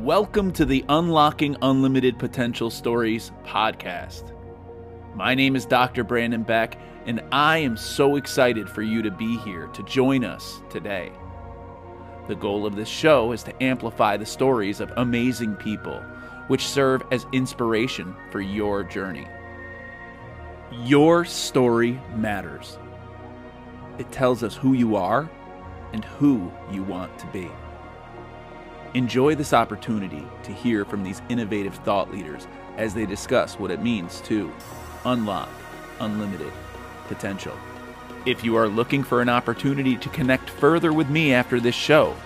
Welcome to the Unlocking Unlimited Potential Stories podcast. My name is Dr. Brandon Beck, and I am so excited for you to be here to join us today. The goal of this show is to amplify the stories of amazing people, which serve as inspiration for your journey. Your story matters. It tells us who you are and who you want to be. Enjoy this opportunity to hear from these innovative thought leaders as they discuss what it means to unlock unlimited potential. If you are looking for an opportunity to connect further with me after this show,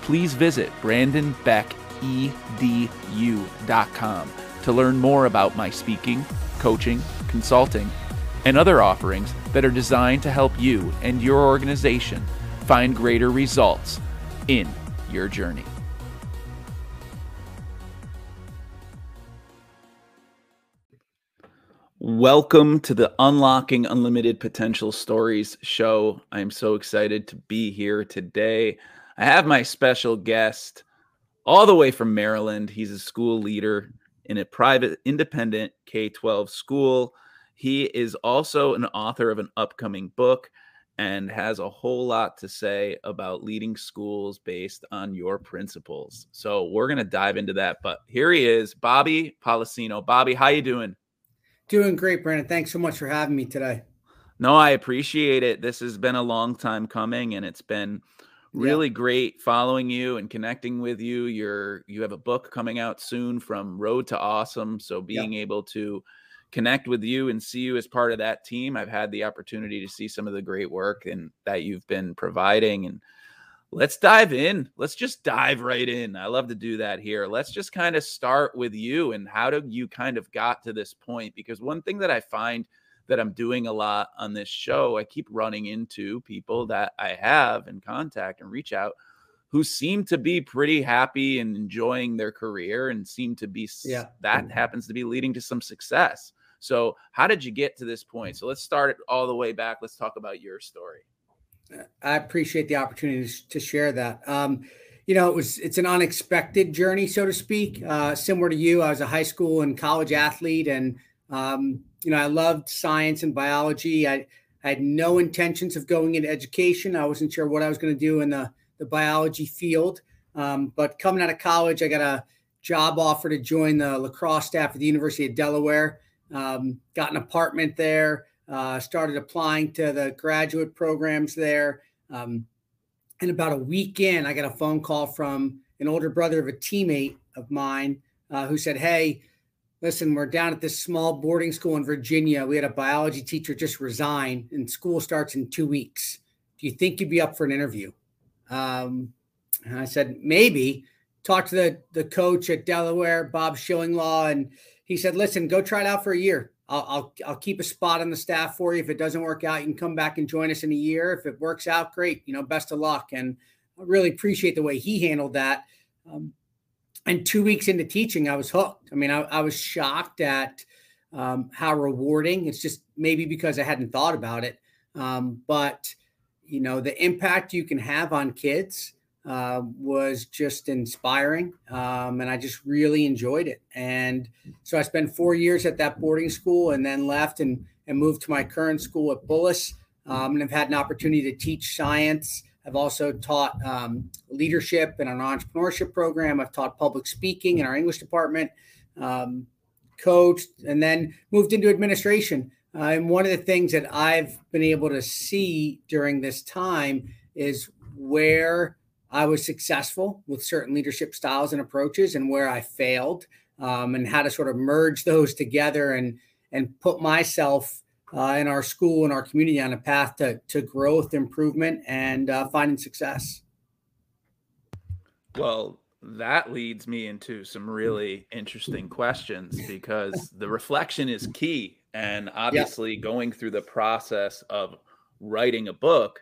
please visit brandonbeckedu.com to learn more about my speaking, coaching, consulting, and other offerings that are designed to help you and your organization find greater results in your journey. Welcome to the Unlocking Unlimited Potential Stories show. I'm so excited to be here today. I have my special guest all the way from Maryland. He's a school leader in a private independent K 12 school. He is also an author of an upcoming book and has a whole lot to say about leading schools based on your principles. So we're going to dive into that. But here he is, Bobby Policino. Bobby, how you doing? Doing great, Brandon. Thanks so much for having me today. No, I appreciate it. This has been a long time coming and it's been really yeah. great following you and connecting with you. You're you have a book coming out soon from Road to Awesome, so being yeah. able to connect with you and see you as part of that team. I've had the opportunity to see some of the great work and that you've been providing and let's dive in. Let's just dive right in. I love to do that here. Let's just kind of start with you and how do you kind of got to this point? Because one thing that I find that I'm doing a lot on this show, I keep running into people that I have in contact and reach out who seem to be pretty happy and enjoying their career and seem to be yeah. that happens to be leading to some success. So, how did you get to this point? So, let's start it all the way back. Let's talk about your story. I appreciate the opportunity to share that. Um, you know, it was it's an unexpected journey, so to speak. Uh, similar to you, I was a high school and college athlete, and um, you know, I loved science and biology. I, I, had no intentions of going into education. I wasn't sure what I was going to do in the the biology field. Um, but coming out of college, I got a job offer to join the lacrosse staff at the University of Delaware. Um, got an apartment there uh, started applying to the graduate programs there. Um, and about a week in, I got a phone call from an older brother of a teammate of mine uh, who said, Hey, listen, we're down at this small boarding school in Virginia. We had a biology teacher just resign, and school starts in two weeks. Do you think you'd be up for an interview? Um, and I said, maybe. Talked to the, the coach at Delaware, Bob Shillinglaw, and he said, listen, go try it out for a year. I'll, I'll, I'll keep a spot on the staff for you. If it doesn't work out, you can come back and join us in a year. If it works out, great. You know, best of luck. And I really appreciate the way he handled that. Um, and two weeks into teaching, I was hooked. I mean, I, I was shocked at um, how rewarding. It's just maybe because I hadn't thought about it, um, but you know, the impact you can have on kids uh, was just inspiring. Um, and I just really enjoyed it. And so I spent four years at that boarding school and then left and, and moved to my current school at Bullis. Um, and I've had an opportunity to teach science. I've also taught um, leadership in an entrepreneurship program. I've taught public speaking in our English department, um, coached, and then moved into administration. Uh, and one of the things that I've been able to see during this time is where I was successful with certain leadership styles and approaches, and where I failed, um, and how to sort of merge those together and and put myself uh, in our school and our community on a path to to growth, improvement, and uh, finding success. Well, that leads me into some really interesting questions because the reflection is key, and obviously going through the process of writing a book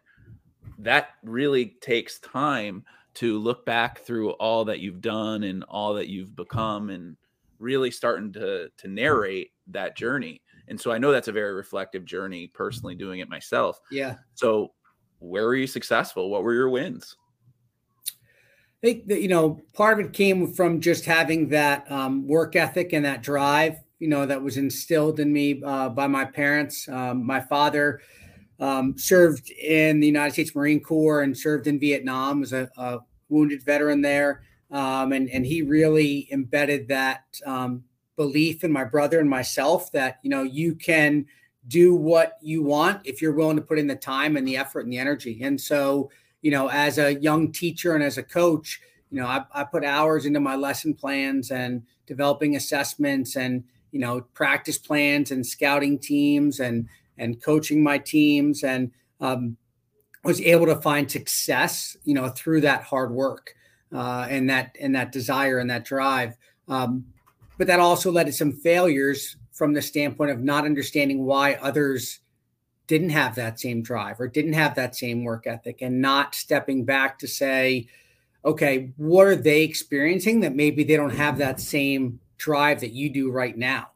that really takes time to look back through all that you've done and all that you've become and really starting to to narrate that journey. And so i know that's a very reflective journey personally doing it myself. Yeah. So where were you successful? What were your wins? I think that, you know, part of it came from just having that um, work ethic and that drive, you know, that was instilled in me uh, by my parents. Um, my father um, served in the United States Marine Corps and served in Vietnam as a, a wounded veteran there. Um, and, and he really embedded that um, belief in my brother and myself that, you know, you can do what you want if you're willing to put in the time and the effort and the energy. And so, you know, as a young teacher and as a coach, you know, I, I put hours into my lesson plans and developing assessments and, you know, practice plans and scouting teams and, and coaching my teams and um, was able to find success, you know, through that hard work uh, and that, and that desire and that drive. Um, but that also led to some failures from the standpoint of not understanding why others didn't have that same drive or didn't have that same work ethic and not stepping back to say, okay, what are they experiencing that maybe they don't have that same drive that you do right now?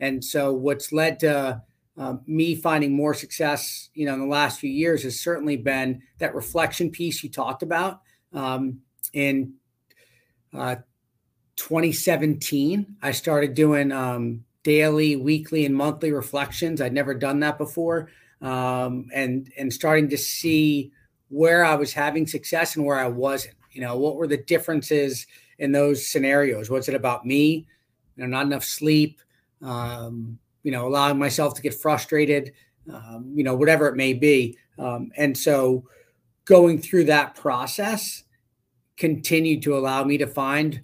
And so, what's led to um, me finding more success, you know, in the last few years has certainly been that reflection piece you talked about. Um, in uh, 2017, I started doing um, daily, weekly, and monthly reflections. I'd never done that before um, and and starting to see where I was having success and where I wasn't. You know, what were the differences in those scenarios? What's it about me? You know, not enough sleep. Um, you know, allowing myself to get frustrated. Um, you know, whatever it may be. Um, and so, going through that process continued to allow me to find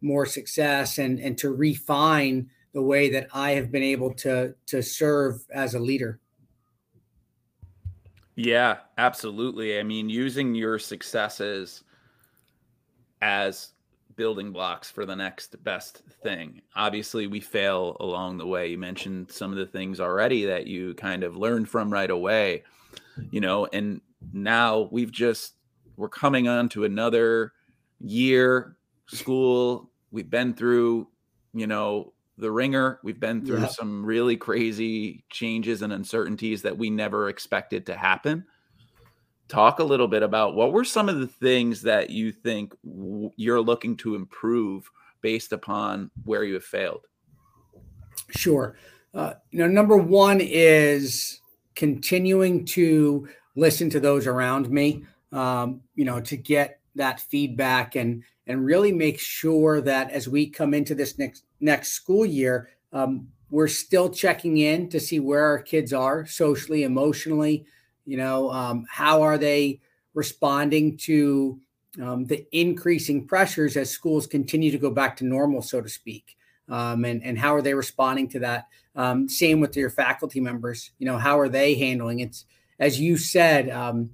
more success and and to refine the way that I have been able to to serve as a leader. Yeah, absolutely. I mean, using your successes as building blocks for the next best thing. Obviously, we fail along the way. You mentioned some of the things already that you kind of learned from right away, you know, and now we've just, we're coming on to another year school. We've been through, you know, the ringer. We've been through yeah. some really crazy changes and uncertainties that we never expected to happen. Talk a little bit about what were some of the things that you think w- you're looking to improve based upon where you have failed. Sure. Uh, you know, number one is continuing to listen to those around me. Um, you know, to get that feedback and and really make sure that as we come into this next next school year, um, we're still checking in to see where our kids are socially, emotionally. You know, um, how are they responding to um, the increasing pressures as schools continue to go back to normal, so to speak? Um, and and how are they responding to that? Um, same with your faculty members. You know, how are they handling it? As you said, um,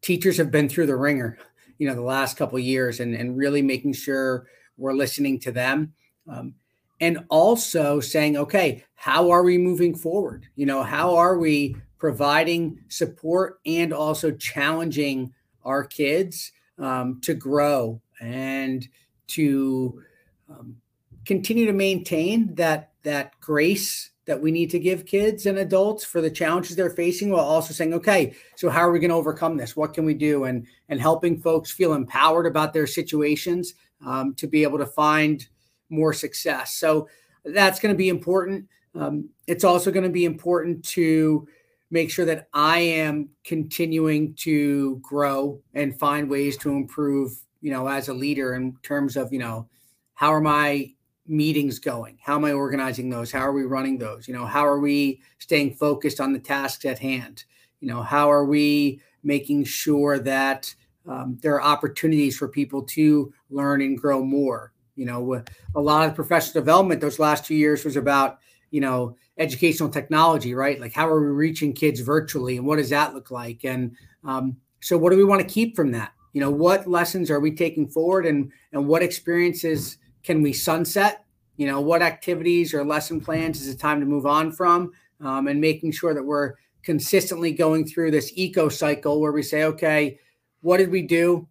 teachers have been through the ringer you know the last couple years and and really making sure we're listening to them um, and also saying okay how are we moving forward you know how are we providing support and also challenging our kids um, to grow and to um, continue to maintain that that grace that we need to give kids and adults for the challenges they're facing while also saying okay so how are we going to overcome this? What can we do? And and helping folks feel empowered about their situations um, to be able to find more success. So that's going to be important. Um, it's also going to be important to make sure that i am continuing to grow and find ways to improve you know as a leader in terms of you know how are my meetings going? How am I organizing those? How are we running those? You know, how are we staying focused on the tasks at hand? You know, how are we making sure that um, there are opportunities for people to learn and grow more? You know, a lot of professional development those last two years was about, you know, educational technology, right? Like, how are we reaching kids virtually and what does that look like? And um, so, what do we want to keep from that? You know, what lessons are we taking forward and, and what experiences? can we sunset? You know, what activities or lesson plans is it time to move on from? Um, and making sure that we're consistently going through this eco cycle where we say, okay, what did we do?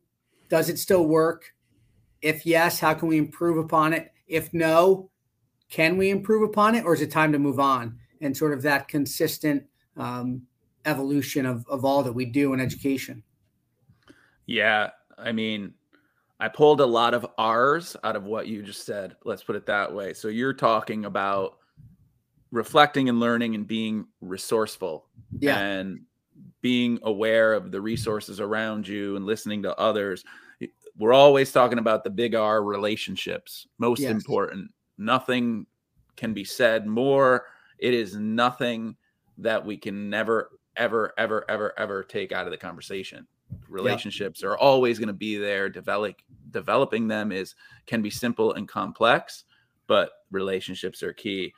Does it still work? If yes, how can we improve upon it? If no, can we improve upon it or is it time to move on? And sort of that consistent um, evolution of, of all that we do in education. Yeah. I mean, I pulled a lot of R's out of what you just said. Let's put it that way. So you're talking about reflecting and learning and being resourceful yeah. and being aware of the resources around you and listening to others. We're always talking about the big R relationships, most yes. important. Nothing can be said more. It is nothing that we can never, ever, ever, ever, ever take out of the conversation. Relationships yep. are always going to be there. Develop developing them is can be simple and complex but relationships are key.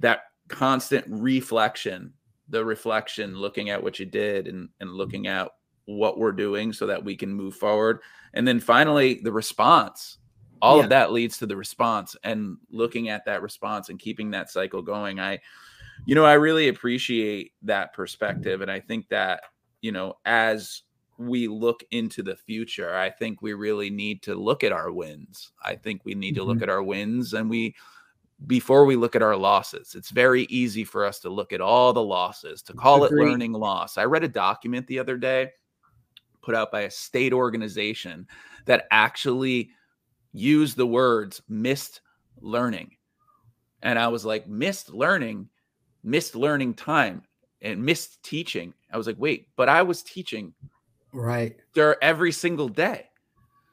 That constant reflection the reflection looking at what you did and, and looking at what we're doing so that we can move forward. And then finally the response all yeah. of that leads to the response and looking at that response and keeping that cycle going i you know i really appreciate that perspective and i think that you know as we look into the future, I think we really need to look at our wins. I think we need mm-hmm. to look mm-hmm. at our wins and we before we look at our losses. It's very easy for us to look at all the losses, to call Agreed. it learning loss. I read a document the other day put out by a state organization that actually used the words missed learning. And I was like, missed learning, missed learning time and missed teaching. I was like, wait, but I was teaching right. there every single day.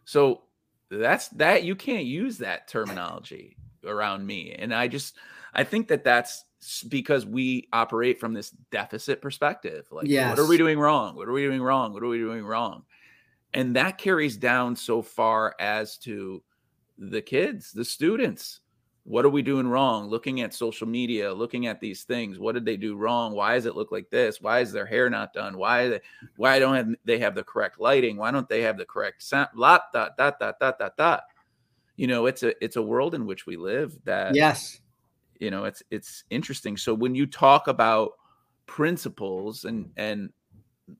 So that's that you can't use that terminology around me. And i just i think that that's because we operate from this deficit perspective. Like yes. what are we doing wrong? What are we doing wrong? What are we doing wrong? And that carries down so far as to the kids the students. What are we doing wrong? Looking at social media looking at these things. What did they do wrong? Why does it look like this? Why is their hair not done? Why they, why don't have, they have the correct lighting? Why don't they have the correct sound? Lot dot dot dot dot dot dot you know it's a it's a world in which we live that yes. you know it's it's interesting. So when you talk about principles and and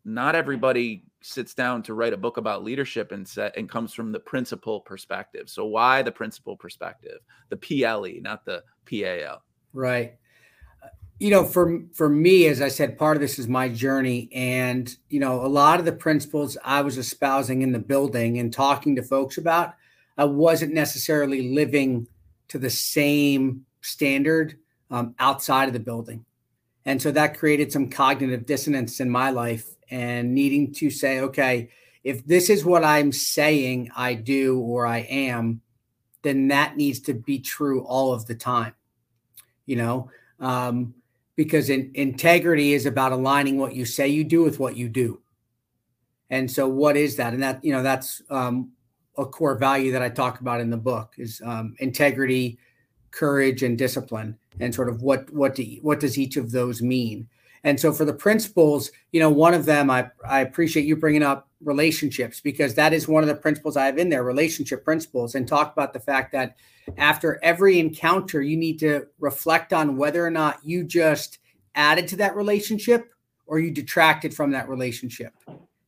not everybody sits down to write a book about leadership and set and comes from the principal perspective. So why the principal perspective? The PLE, not the PAL. Right. You know, for for me, as I said, part of this is my journey, and you know, a lot of the principles I was espousing in the building and talking to folks about, I wasn't necessarily living to the same standard um, outside of the building, and so that created some cognitive dissonance in my life and needing to say, okay, if this is what I'm saying I do or I am, then that needs to be true all of the time, you know, um, because in, integrity is about aligning what you say you do with what you do. And so, what is that? And that, you know, that's um, a core value that I talk about in the book is um, integrity, courage, and discipline, and sort of what what do, what does each of those mean? And so for the principles, you know, one of them, I, I appreciate you bringing up relationships because that is one of the principles I have in there, relationship principles, and talk about the fact that after every encounter, you need to reflect on whether or not you just added to that relationship or you detracted from that relationship.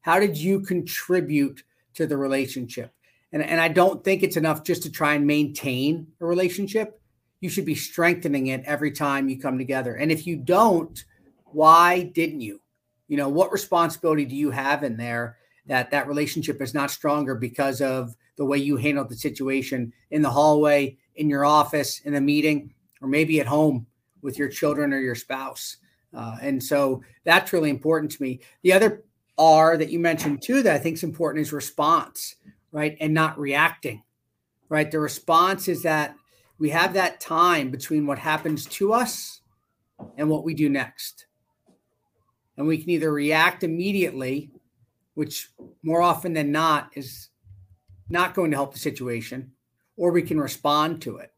How did you contribute to the relationship? And, and I don't think it's enough just to try and maintain a relationship. You should be strengthening it every time you come together. And if you don't, why didn't you? You know, what responsibility do you have in there that that relationship is not stronger because of the way you handled the situation in the hallway, in your office, in a meeting, or maybe at home with your children or your spouse? Uh, and so that's really important to me. The other R that you mentioned too that I think is important is response, right? And not reacting, right? The response is that we have that time between what happens to us and what we do next and we can either react immediately, which more often than not is not going to help the situation, or we can respond to it.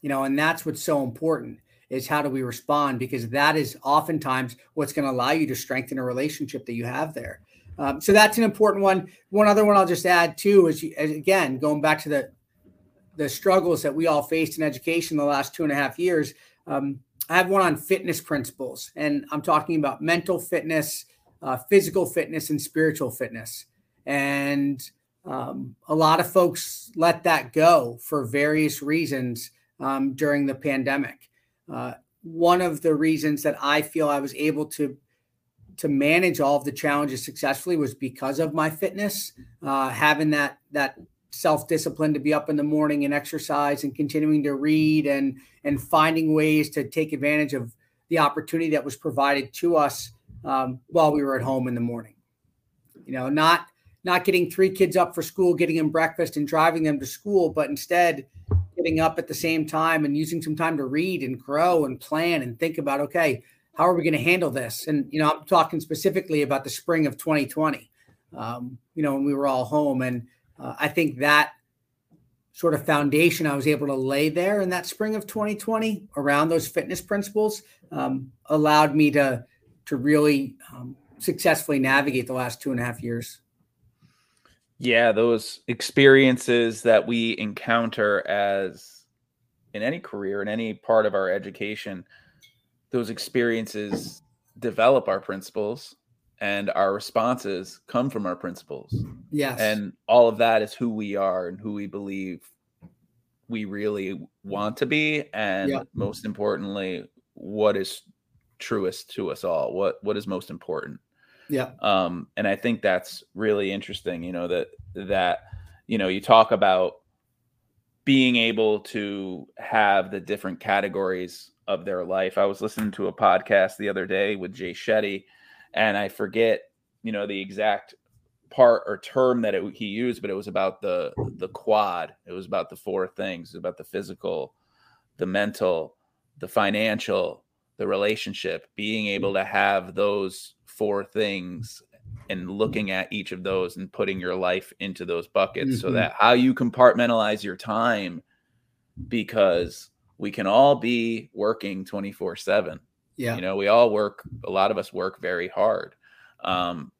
You know, and that's what's so important is how do we respond because that is oftentimes what's going to allow you to strengthen a relationship that you have there. Um, so that's an important one. One other one I'll just add too is, again going back to the the struggles that we all faced in education the last two and a half years. Um, I have one on fitness principles, and I'm talking about mental fitness, uh, physical fitness, and spiritual fitness. And um, a lot of folks let that go for various reasons um, during the pandemic. Uh, one of the reasons that I feel I was able to to manage all of the challenges successfully was because of my fitness, uh, having that that self discipline to be up in the morning and exercise and continuing to read and and finding ways to take advantage of the opportunity that was provided to us um, while we were at home in the morning. You know, not not getting three kids up for school, getting them breakfast and driving them to school, but instead getting up at the same time and using some time to read and grow and plan and think about okay, how are we going to handle this? And you know, I'm talking specifically about the spring of 2020. Um, you know, when we were all home, and uh, I think that sort of foundation I was able to lay there in that spring of 2020 around those fitness principles um, allowed me to to really um, successfully navigate the last two and a half years. Yeah, those experiences that we encounter as in any career, in any part of our education, those experiences develop our principles and our responses come from our principles. Yes. And all of that is who we are and who we believe we really want to be and yeah. most importantly what is truest to us all what what is most important yeah um and i think that's really interesting you know that that you know you talk about being able to have the different categories of their life i was listening to a podcast the other day with jay shetty and I forget, you know, the exact part or term that it, he used, but it was about the the quad. It was about the four things, about the physical, the mental, the financial, the relationship. Being able to have those four things and looking at each of those and putting your life into those buckets mm-hmm. so that how you compartmentalize your time because we can all be working 24 7 yeah. You know, we all work, a lot of us work very hard. Um,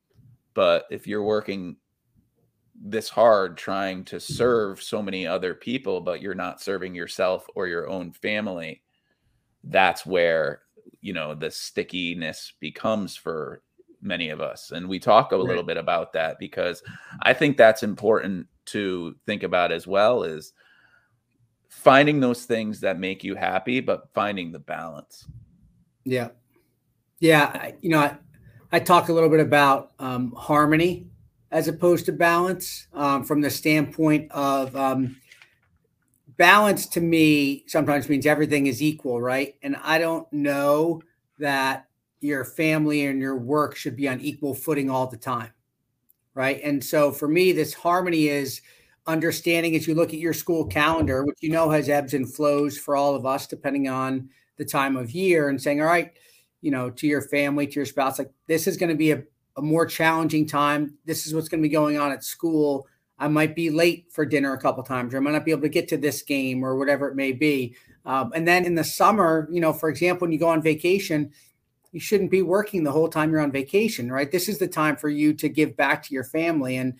but if you're working this hard trying to serve so many other people, but you're not serving yourself or your own family, that's where, you know, the stickiness becomes for many of us. And we talk a right. little bit about that because I think that's important to think about as well is finding those things that make you happy, but finding the balance. Yeah. Yeah. You know, I, I talk a little bit about um, harmony as opposed to balance um, from the standpoint of um, balance to me sometimes means everything is equal, right? And I don't know that your family and your work should be on equal footing all the time, right? And so for me, this harmony is understanding as you look at your school calendar, which you know has ebbs and flows for all of us, depending on the time of year and saying, all right, you know, to your family, to your spouse, like this is going to be a, a more challenging time. This is what's going to be going on at school. I might be late for dinner a couple times, or I might not be able to get to this game or whatever it may be. Um, and then in the summer, you know, for example, when you go on vacation, you shouldn't be working the whole time you're on vacation, right? This is the time for you to give back to your family. And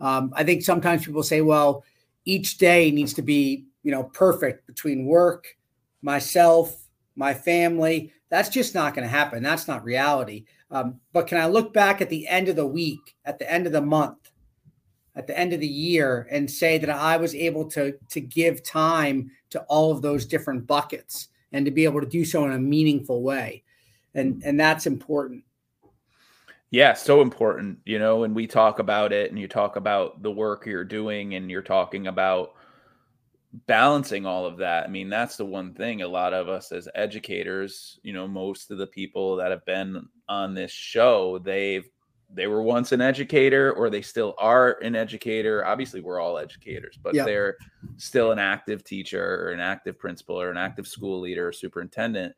um, I think sometimes people say, well, each day needs to be, you know, perfect between work, myself, my family. That's just not going to happen. That's not reality. Um, but can I look back at the end of the week, at the end of the month, at the end of the year, and say that I was able to to give time to all of those different buckets and to be able to do so in a meaningful way, and and that's important. Yeah, so important. You know, when we talk about it, and you talk about the work you're doing, and you're talking about balancing all of that i mean that's the one thing a lot of us as educators you know most of the people that have been on this show they've they were once an educator or they still are an educator obviously we're all educators but yep. they're still an active teacher or an active principal or an active school leader or superintendent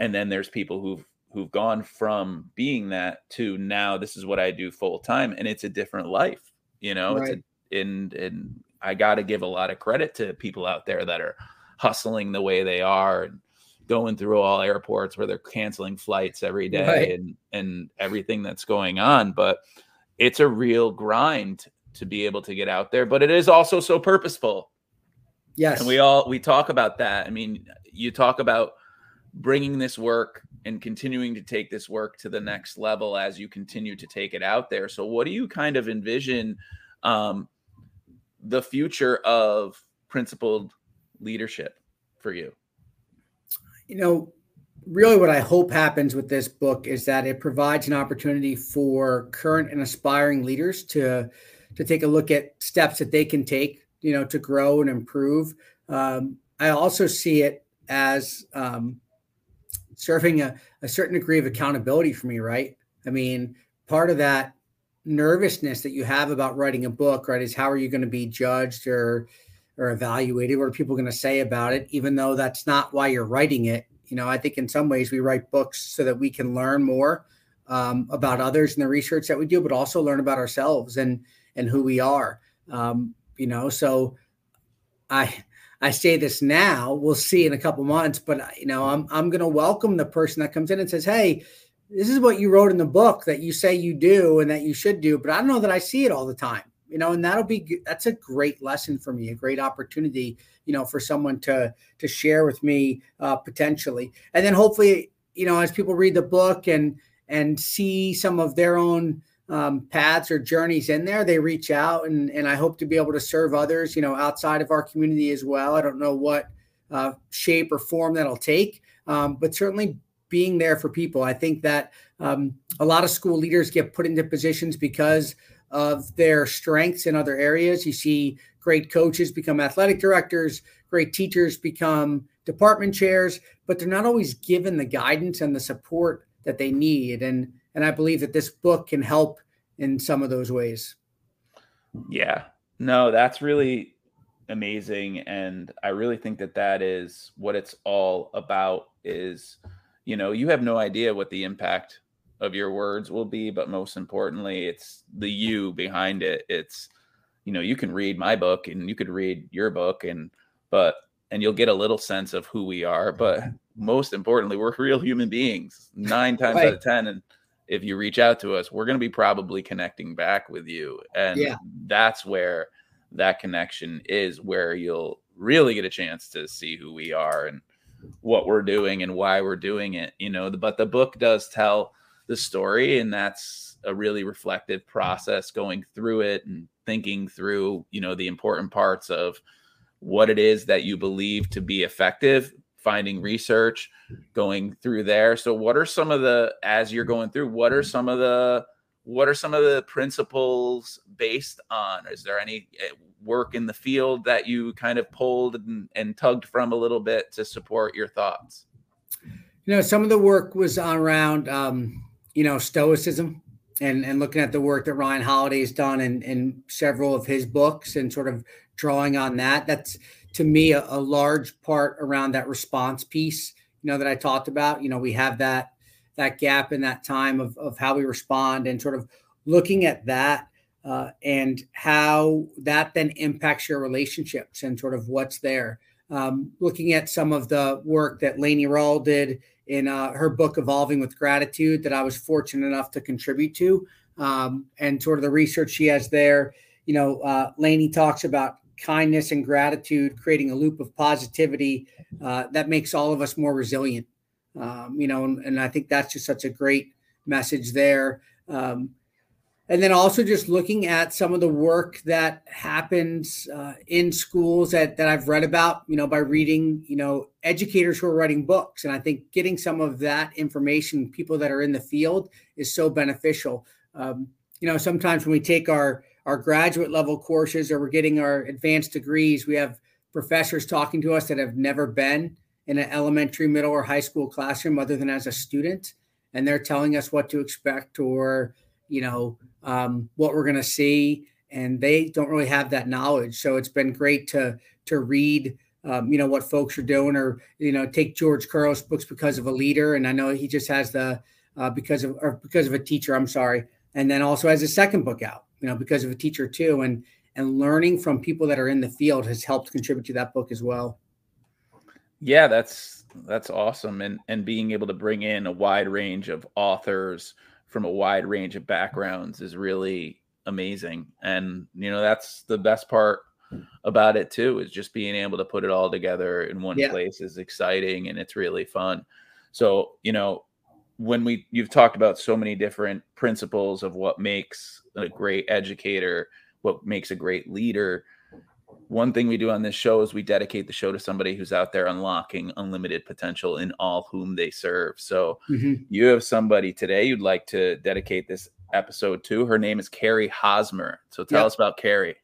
and then there's people who've who've gone from being that to now this is what i do full time and it's a different life you know right. it's a, in in I got to give a lot of credit to people out there that are hustling the way they are and going through all airports where they're canceling flights every day right. and and everything that's going on but it's a real grind to be able to get out there but it is also so purposeful. Yes. And we all we talk about that. I mean you talk about bringing this work and continuing to take this work to the next level as you continue to take it out there. So what do you kind of envision um, the future of principled leadership for you? You know, really what I hope happens with this book is that it provides an opportunity for current and aspiring leaders to to take a look at steps that they can take, you know, to grow and improve. Um, I also see it as um, serving a, a certain degree of accountability for me, right? I mean, part of that nervousness that you have about writing a book, right, is how are you going to be judged or or evaluated? What are people going to say about it? Even though that's not why you're writing it. You know, I think in some ways we write books so that we can learn more um, about others and the research that we do, but also learn about ourselves and and who we are. Um, you know, so I I say this now. We'll see in a couple months, but you know, I'm I'm going to welcome the person that comes in and says, "Hey, this is what you wrote in the book that you say you do and that you should do, but I don't know that I see it all the time." You know, and that'll be that's a great lesson for me, a great opportunity, you know, for someone to to share with me uh, potentially, and then hopefully, you know, as people read the book and and see some of their own um, paths or journeys in there, they reach out, and and I hope to be able to serve others, you know, outside of our community as well. I don't know what uh, shape or form that'll take, um, but certainly being there for people. I think that um, a lot of school leaders get put into positions because of their strengths in other areas. You see great coaches become athletic directors, great teachers become department chairs, but they're not always given the guidance and the support that they need. And and I believe that this book can help in some of those ways. Yeah, no, that's really amazing. And I really think that that is what it's all about is, you know, you have no idea what the impact of your words will be, but most importantly, it's the you behind it. It's, you know, you can read my book and you could read your book and, but, and you'll get a little sense of who we are. But mm-hmm. most importantly, we're real human beings nine times right. out of 10. And, if you reach out to us, we're going to be probably connecting back with you. And yeah. that's where that connection is, where you'll really get a chance to see who we are and what we're doing and why we're doing it. You know, but the book does tell the story, and that's a really reflective process going through it and thinking through, you know, the important parts of what it is that you believe to be effective finding research, going through there. So what are some of the as you're going through, what are some of the what are some of the principles based on? Is there any eh, work in the field that you kind of pulled and, and tugged from a little bit to support your thoughts? You know, some of the work was around um, you know, stoicism and and looking at the work that Ryan Holiday has done in in several of his books and sort of drawing on that. That's to me a, a, large part around that response piece you know that i talked about you know we have that that gap in that time of, of how we respond and sort of looking at that uh, and how that then impacts your relationships and sort of what's there um, looking at some of the work that Lainie Rowell did in uh, her book evolving with gratitude that i was fortunate enough to contribute to um, and sort of the research she has there you know uh, Lainie talks about kindness and gratitude, creating a loop of positivity uh, that makes all of us more resilient. Um, you know, and, and, I think that's just such a great message there. Um, and then also just looking at some of the work that happens uh, in schools that, that I've read about, you know, by reading, you know, educators who are writing books. And I think getting some of that information, people that are in the field, is so beneficial. Um, you know, sometimes when we take our our graduate level courses or we're getting our advanced degrees, we have professors talking to us that have never been in an elementary, middle, or high school classroom other than as a student. And they're telling us what to expect or, you know, um, what we're going to see. And they don't really have that knowledge. So it's been great to to read, um, you know, what folks are doing or, you know, take George Couros books because of a leader. And I know he just has the, uh, because of, or because of a teacher, I'm sorry. And then also has a second book out you know, because of a teacher too. And and learning from people that are in the field has helped contribute to that book as well. Yeah, that's that's awesome. And and being able to bring in a wide range of authors from a wide range of backgrounds is really amazing. And you know, that's the best part about it too, is just being able to put it all together in one yeah. place is exciting and it's really fun. So, you know, when we you've talked about so many different principles of what makes a great educator, what makes a great leader. One thing we do on this show is we dedicate the show to somebody who's out there unlocking unlimited potential in all whom they serve. So mm-hmm. you have somebody today you'd like to dedicate this episode to. Her name is Carrie Hosmer. So tell yep. us about Carrie.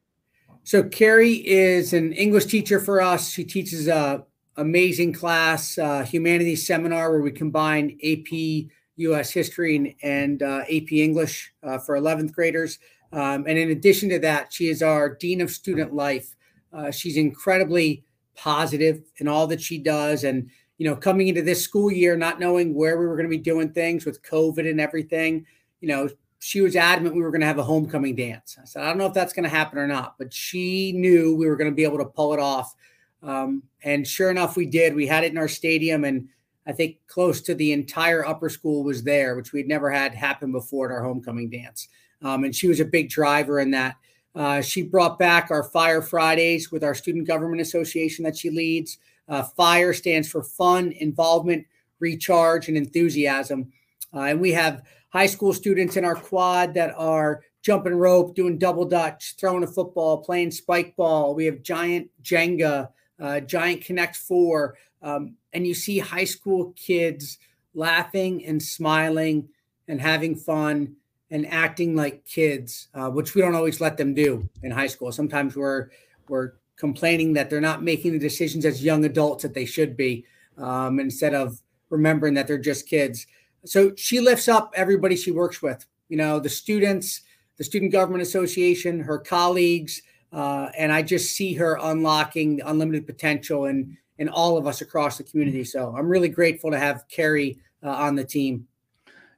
So Carrie is an English teacher for us. She teaches a amazing class, uh, humanities seminar where we combine AP U.S. history and, and uh, AP English uh, for 11th graders. Um, and in addition to that, she is our Dean of Student Life. Uh, she's incredibly positive in all that she does. And, you know, coming into this school year, not knowing where we were going to be doing things with COVID and everything, you know, she was adamant we were going to have a homecoming dance. I said, I don't know if that's going to happen or not, but she knew we were going to be able to pull it off. Um, and sure enough, we did. We had it in our stadium, and I think close to the entire upper school was there, which we'd never had happen before at our homecoming dance. Um, and she was a big driver in that. Uh, she brought back our Fire Fridays with our Student Government Association that she leads. Uh, FIRE stands for fun, involvement, recharge, and enthusiasm. Uh, and we have high school students in our quad that are jumping rope, doing double dutch, throwing a football, playing spike ball. We have giant Jenga, uh, giant Connect Four, um, and you see high school kids laughing and smiling and having fun and acting like kids, uh, which we don't always let them do in high school. Sometimes we're we're complaining that they're not making the decisions as young adults that they should be, um, instead of remembering that they're just kids. So she lifts up everybody she works with. You know, the students, the Student Government Association, her colleagues, uh, and I just see her unlocking the unlimited potential in in all of us across the community. So I'm really grateful to have Carrie uh, on the team.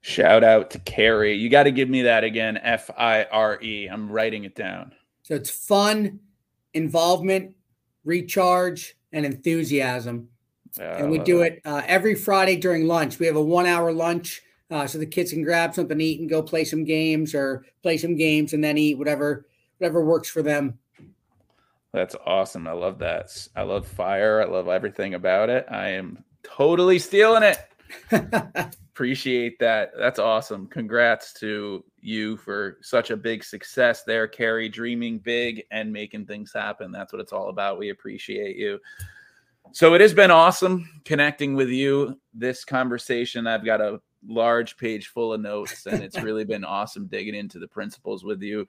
Shout out to Carrie. You got to give me that again. F I R E. I'm writing it down. So it's fun, involvement, recharge, and enthusiasm. Uh, and we do it uh, every Friday during lunch. We have a one hour lunch uh, so the kids can grab something to eat and go play some games or play some games and then eat whatever whatever works for them. That's awesome. I love that. I love fire. I love everything about it. I am totally stealing it. Appreciate that. That's awesome. Congrats to you for such a big success there, Carrie. Dreaming big and making things happen. That's what it's all about. We appreciate you. So it has been awesome connecting with you. This conversation, I've got a large page full of notes, and it's really been awesome digging into the principles with you.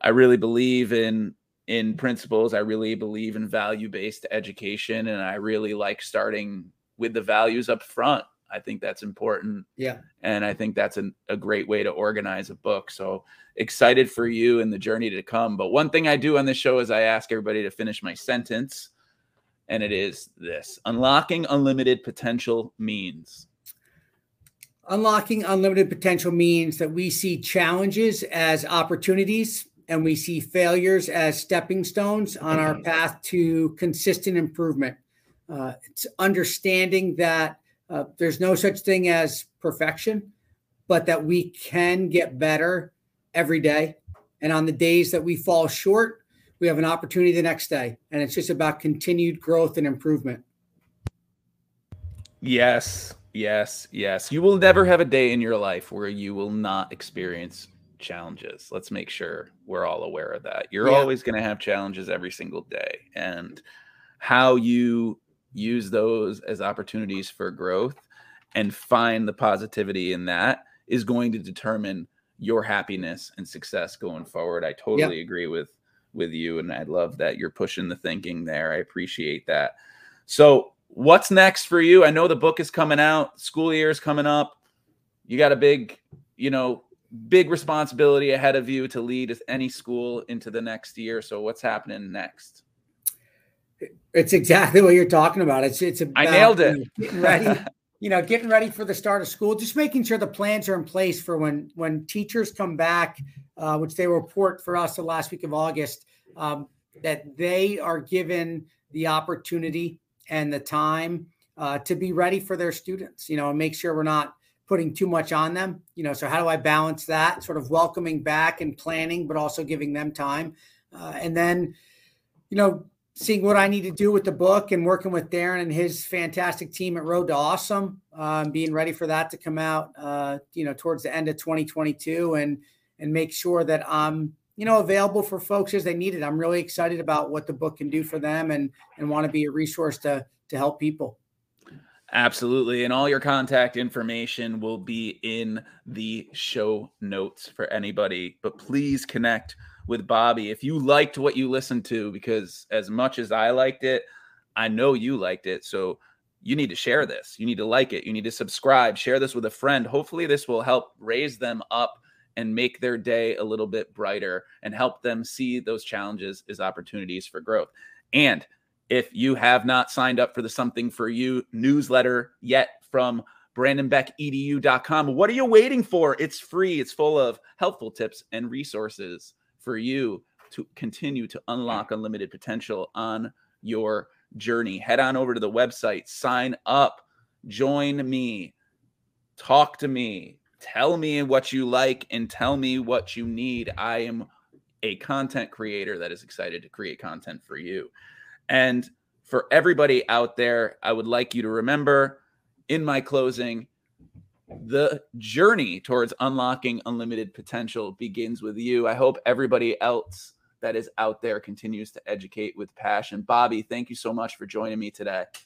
I really believe in in principles. I really believe in value based education, and I really like starting with the values up front. I think that's important. Yeah. And I think that's an, a great way to organize a book. So excited for you and the journey to come. But one thing I do on this show is I ask everybody to finish my sentence. And it is this unlocking unlimited potential means. Unlocking unlimited potential means that we see challenges as opportunities and we see failures as stepping stones on our mm-hmm. path to consistent improvement. Uh, it's understanding that uh, there's no such thing as perfection, but that we can get better every day. And on the days that we fall short, we have an opportunity the next day. And it's just about continued growth and improvement. Yes, yes, yes. You will never have a day in your life where you will not experience challenges. Let's make sure we're all aware of that. You're yeah. always going to have challenges every single day. And how you use those as opportunities for growth and find the positivity in that is going to determine your happiness and success going forward. I totally yep. agree with with you and I love that you're pushing the thinking there. I appreciate that. So, what's next for you? I know the book is coming out, school year is coming up. You got a big, you know, big responsibility ahead of you to lead any school into the next year. So what's happening next? It's exactly what you're talking about. It's it's about, I nailed it. Getting ready, you know, getting ready for the start of school. Just making sure the plans are in place for when when teachers come back, uh, which they report for us the last week of August, um, that they are given the opportunity and the time uh, to be ready for their students. You know, and make sure we're not putting too much on them. You know, so how do I balance that sort of welcoming back and planning, but also giving them time, uh, and then, you know, seeing what I need to do with the book and working with Darren and his fantastic team at Road to Awesome, um, being ready for that to come out, uh, you know, towards the end of 2022 and and make sure that I'm you know, available for folks as they need it. I'm really excited about what the book can do for them and and want to be a resource to to help people. Absolutely. And all your contact information will be in the show notes for anybody. But please connect with Bobby if you liked what you listened to, because as much as I liked it, I know you liked it. So you need to share this. You need to like it. You need to subscribe, share this with a friend. Hopefully, this will help raise them up and make their day a little bit brighter and help them see those challenges as opportunities for growth. And if you have not signed up for the Something for You newsletter yet from brandonbeckedu.com, what are you waiting for? It's free, it's full of helpful tips and resources for you to continue to unlock unlimited potential on your journey. Head on over to the website, sign up, join me, talk to me, tell me what you like and tell me what you need. I am a content creator that is excited to create content for you. And for everybody out there, I would like you to remember in my closing, the journey towards unlocking unlimited potential begins with you. I hope everybody else that is out there continues to educate with passion. Bobby, thank you so much for joining me today.